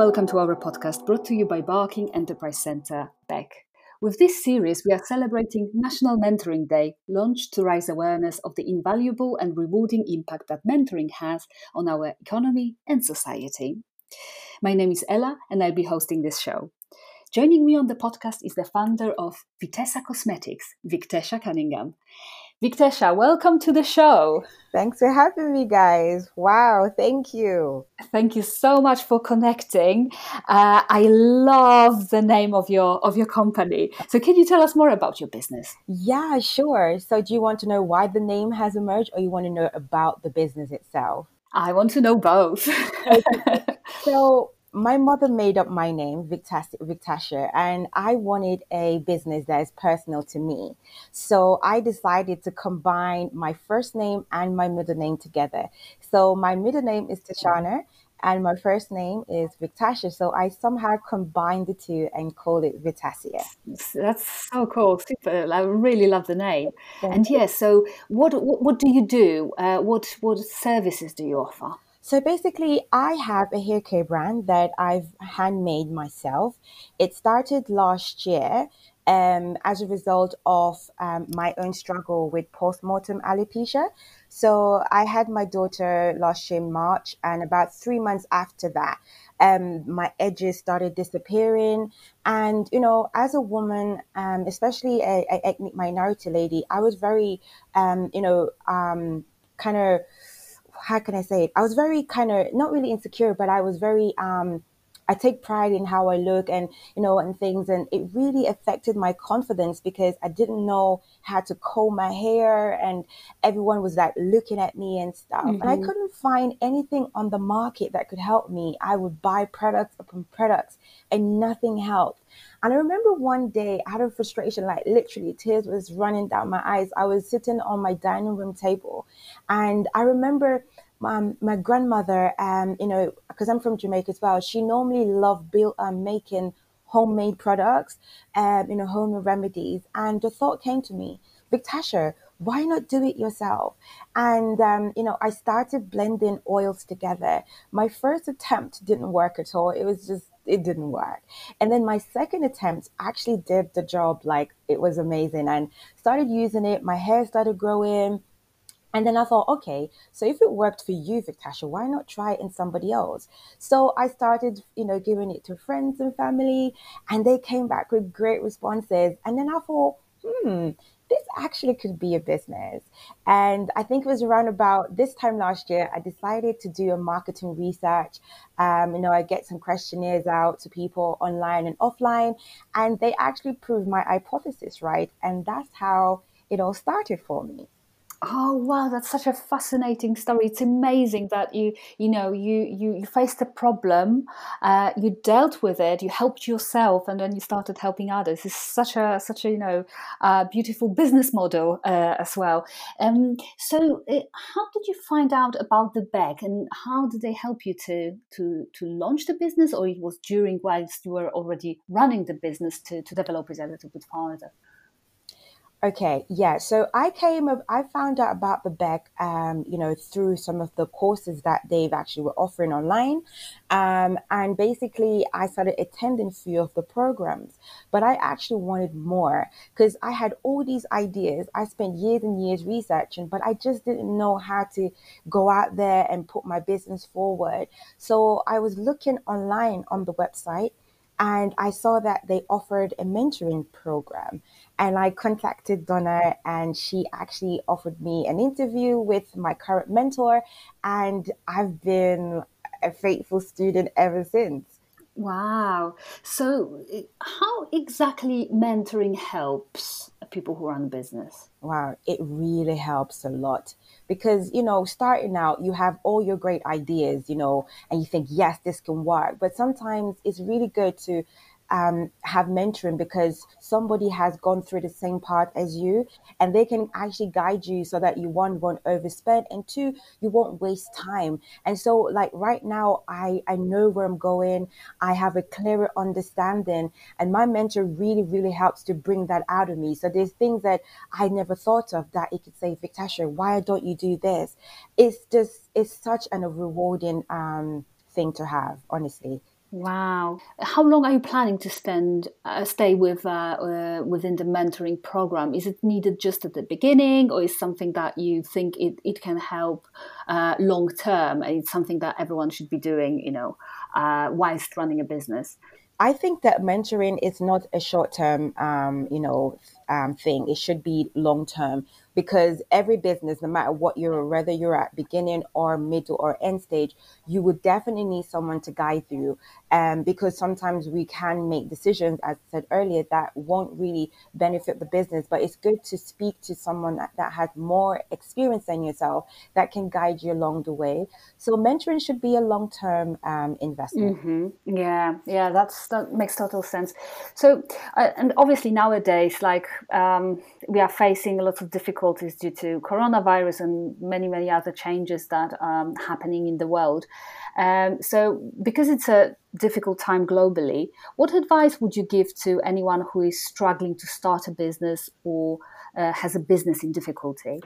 welcome to our podcast brought to you by Barking Enterprise Centre, BEC. With this series, we are celebrating National Mentoring Day, launched to raise awareness of the invaluable and rewarding impact that mentoring has on our economy and society. My name is Ella, and I'll be hosting this show. Joining me on the podcast is the founder of Vitessa Cosmetics, Victesha Cunningham. Victesha, welcome to the show. Thanks for having me, guys. Wow, thank you. Thank you so much for connecting. Uh, I love the name of your of your company. So, can you tell us more about your business? Yeah, sure. So, do you want to know why the name has emerged, or you want to know about the business itself? I want to know both. So, my mother made up my name, Victasha, and I wanted a business that is personal to me. So I decided to combine my first name and my middle name together. So my middle name is Tashana and my first name is Victasha. So I somehow combined the two and called it Vitasia. That's so cool. Super. I really love the name. Thank and yes, yeah, so what, what, what do you do? Uh, what what services do you offer? So basically, I have a hair care brand that I've handmade myself. It started last year um, as a result of um, my own struggle with postpartum alopecia. So I had my daughter last year in March, and about three months after that, um, my edges started disappearing. And you know, as a woman, um, especially a, a, ethnic minority lady, I was very, um, you know, um, kind of how can I say it? I was very kind of not really insecure, but I was very um I take pride in how I look and you know and things and it really affected my confidence because I didn't know how to comb my hair and everyone was like looking at me and stuff mm-hmm. and I mm-hmm. couldn't find anything on the market that could help me. I would buy products upon products and nothing helped. And I remember one day out of frustration, like literally tears was running down my eyes. I was sitting on my dining room table and I remember um, my grandmother, um, you know, because I'm from Jamaica as well, she normally loved build, um, making homemade products, um, you know, home remedies. And the thought came to me, Victasha, why not do it yourself? And, um, you know, I started blending oils together. My first attempt didn't work at all. It was just, it didn't work. And then my second attempt actually did the job like it was amazing and started using it. My hair started growing and then I thought, okay, so if it worked for you, Victasha, why not try it in somebody else? So I started, you know, giving it to friends and family, and they came back with great responses. And then I thought, hmm, this actually could be a business. And I think it was around about this time last year, I decided to do a marketing research. Um, you know, I get some questionnaires out to people online and offline, and they actually proved my hypothesis right. And that's how it all started for me oh wow that's such a fascinating story. It's amazing that you you know you you, you faced a problem uh, you dealt with it you helped yourself and then you started helping others. It's such a such a you know uh, beautiful business model uh, as well. Um, so uh, how did you find out about the BEC and how did they help you to to to launch the business or it was during whilst you were already running the business to, to develop it a little bit further Okay, yeah. So I came, up, I found out about the BEC, um, you know, through some of the courses that they've actually were offering online, um, and basically I started attending a few of the programs. But I actually wanted more because I had all these ideas. I spent years and years researching, but I just didn't know how to go out there and put my business forward. So I was looking online on the website and I saw that they offered a mentoring program. And I contacted Donna, and she actually offered me an interview with my current mentor. And I've been a faithful student ever since. Wow. So, eh, how exactly mentoring helps people who run a business? Wow, it really helps a lot because, you know, starting out, you have all your great ideas, you know, and you think, yes, this can work. But sometimes it's really good to um, have mentoring because somebody has gone through the same part as you and they can actually guide you so that you one won't overspend and two you won't waste time. And so like right now i i know where i'm going. I have a clearer understanding and my mentor really really helps to bring that out of me. So there's things that i never thought of that it could say victasha why don't you do this? It's just it's such an, a rewarding um thing to have honestly Wow! How long are you planning to spend uh, stay with uh, uh, within the mentoring program? Is it needed just at the beginning, or is something that you think it, it can help uh, long term? It's something that everyone should be doing, you know, uh, whilst running a business. I think that mentoring is not a short term, um, you know, um, thing. It should be long term because every business, no matter what you're, whether you're at beginning or middle or end stage, you would definitely need someone to guide you. Um, because sometimes we can make decisions, as I said earlier, that won't really benefit the business. But it's good to speak to someone that, that has more experience than yourself that can guide you along the way. So mentoring should be a long term um, investment. Mm-hmm. Yeah, yeah, that's that makes total sense. So, uh, and obviously nowadays, like um, we are facing a lot of difficulties due to coronavirus and many, many other changes that are happening in the world. Um, so, because it's a difficult time globally, what advice would you give to anyone who is struggling to start a business or uh, has a business in difficulty?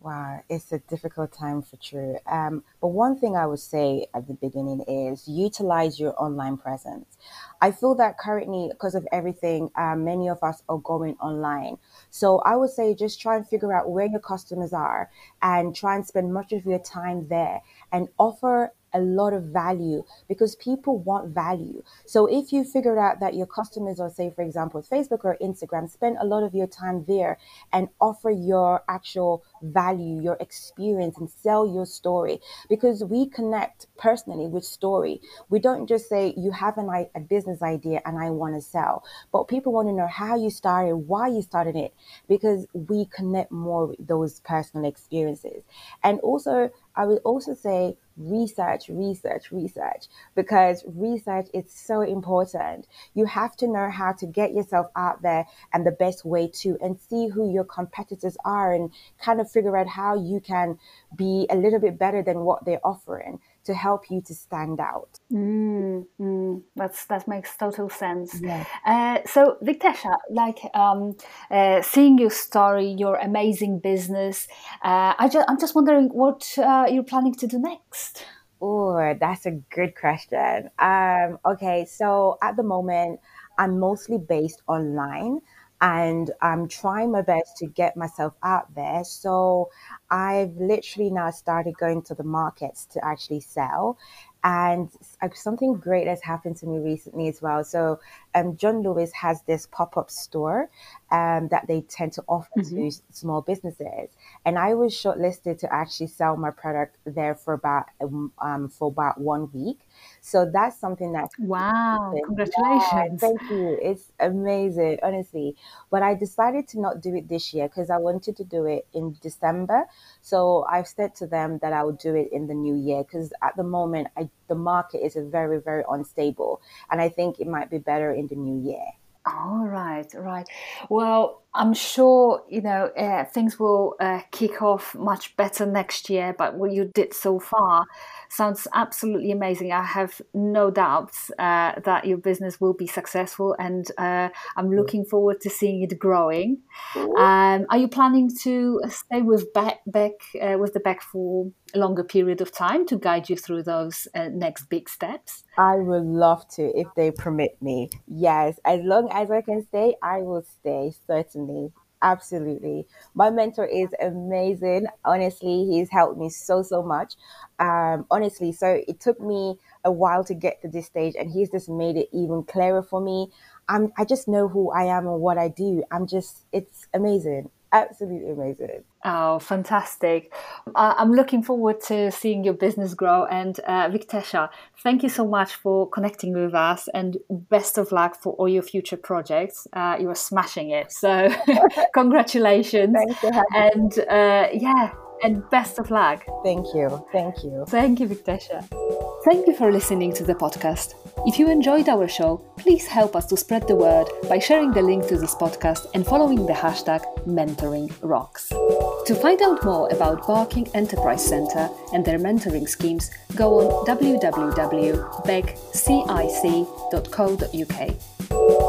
Wow, it's a difficult time for sure. Um, but one thing I would say at the beginning is utilize your online presence. I feel that currently, because of everything, um, many of us are going online. So I would say just try and figure out where your customers are and try and spend much of your time there and offer a lot of value because people want value. So if you figure out that your customers or say, for example, Facebook or Instagram, spend a lot of your time there and offer your actual value, your experience, and sell your story because we connect personally with story. We don't just say you have an, a business idea and I want to sell, but people want to know how you started, why you started it, because we connect more with those personal experiences. And also, I would also say research, research, research, because research is so important. You have to know how to get yourself out there and the best way to, and see who your competitors are and kind of figure out how you can be a little bit better than what they're offering to help you to stand out. Mm, mm, that's that makes total sense. Yeah. Uh, so, Victecia, like um, uh, seeing your story, your amazing business, uh, I just, I'm just wondering what uh, you're planning to do next. Oh, that's a good question. Um, okay, so at the moment, I'm mostly based online and I'm trying my best to get myself out there. So I've literally now started going to the markets to actually sell. And something great has happened to me recently as well. So, um, John Lewis has this pop up store um, that they tend to offer mm-hmm. to small businesses, and I was shortlisted to actually sell my product there for about um, um for about one week. So that's something that wow! Congratulations! Yeah, thank you. It's amazing, honestly. But I decided to not do it this year because I wanted to do it in December. So I've said to them that I will do it in the new year because at the moment, I, the market is very, very unstable, and I think it might be better in the new year. All right, right. Well, I'm sure you know uh, things will uh, kick off much better next year. But what you did so far sounds absolutely amazing. I have no doubts uh, that your business will be successful, and uh, I'm looking forward to seeing it growing. Um, are you planning to stay with BEC, BEC uh, with the BEC for a longer period of time to guide you through those uh, next big steps? I would love to if they permit me. Yes, as long as I can stay, I will stay certainly. Absolutely. My mentor is amazing. Honestly, he's helped me so, so much. Um, honestly, so it took me a while to get to this stage, and he's just made it even clearer for me. I'm, I just know who I am and what I do. I'm just, it's amazing absolutely amazing. Oh, fantastic. Uh, I'm looking forward to seeing your business grow. And uh, Victecia, thank you so much for connecting with us and best of luck for all your future projects. Uh, you are smashing it. So, congratulations. Thanks for having and, uh, yeah, and best of luck. Thank you. Thank you. Thank you, Victecia. Thank you for listening to the podcast. If you enjoyed our show, please help us to spread the word by sharing the link to this podcast and following the hashtag MentoringRocks. To find out more about Barking Enterprise Centre and their mentoring schemes, go on www.begcic.co.uk.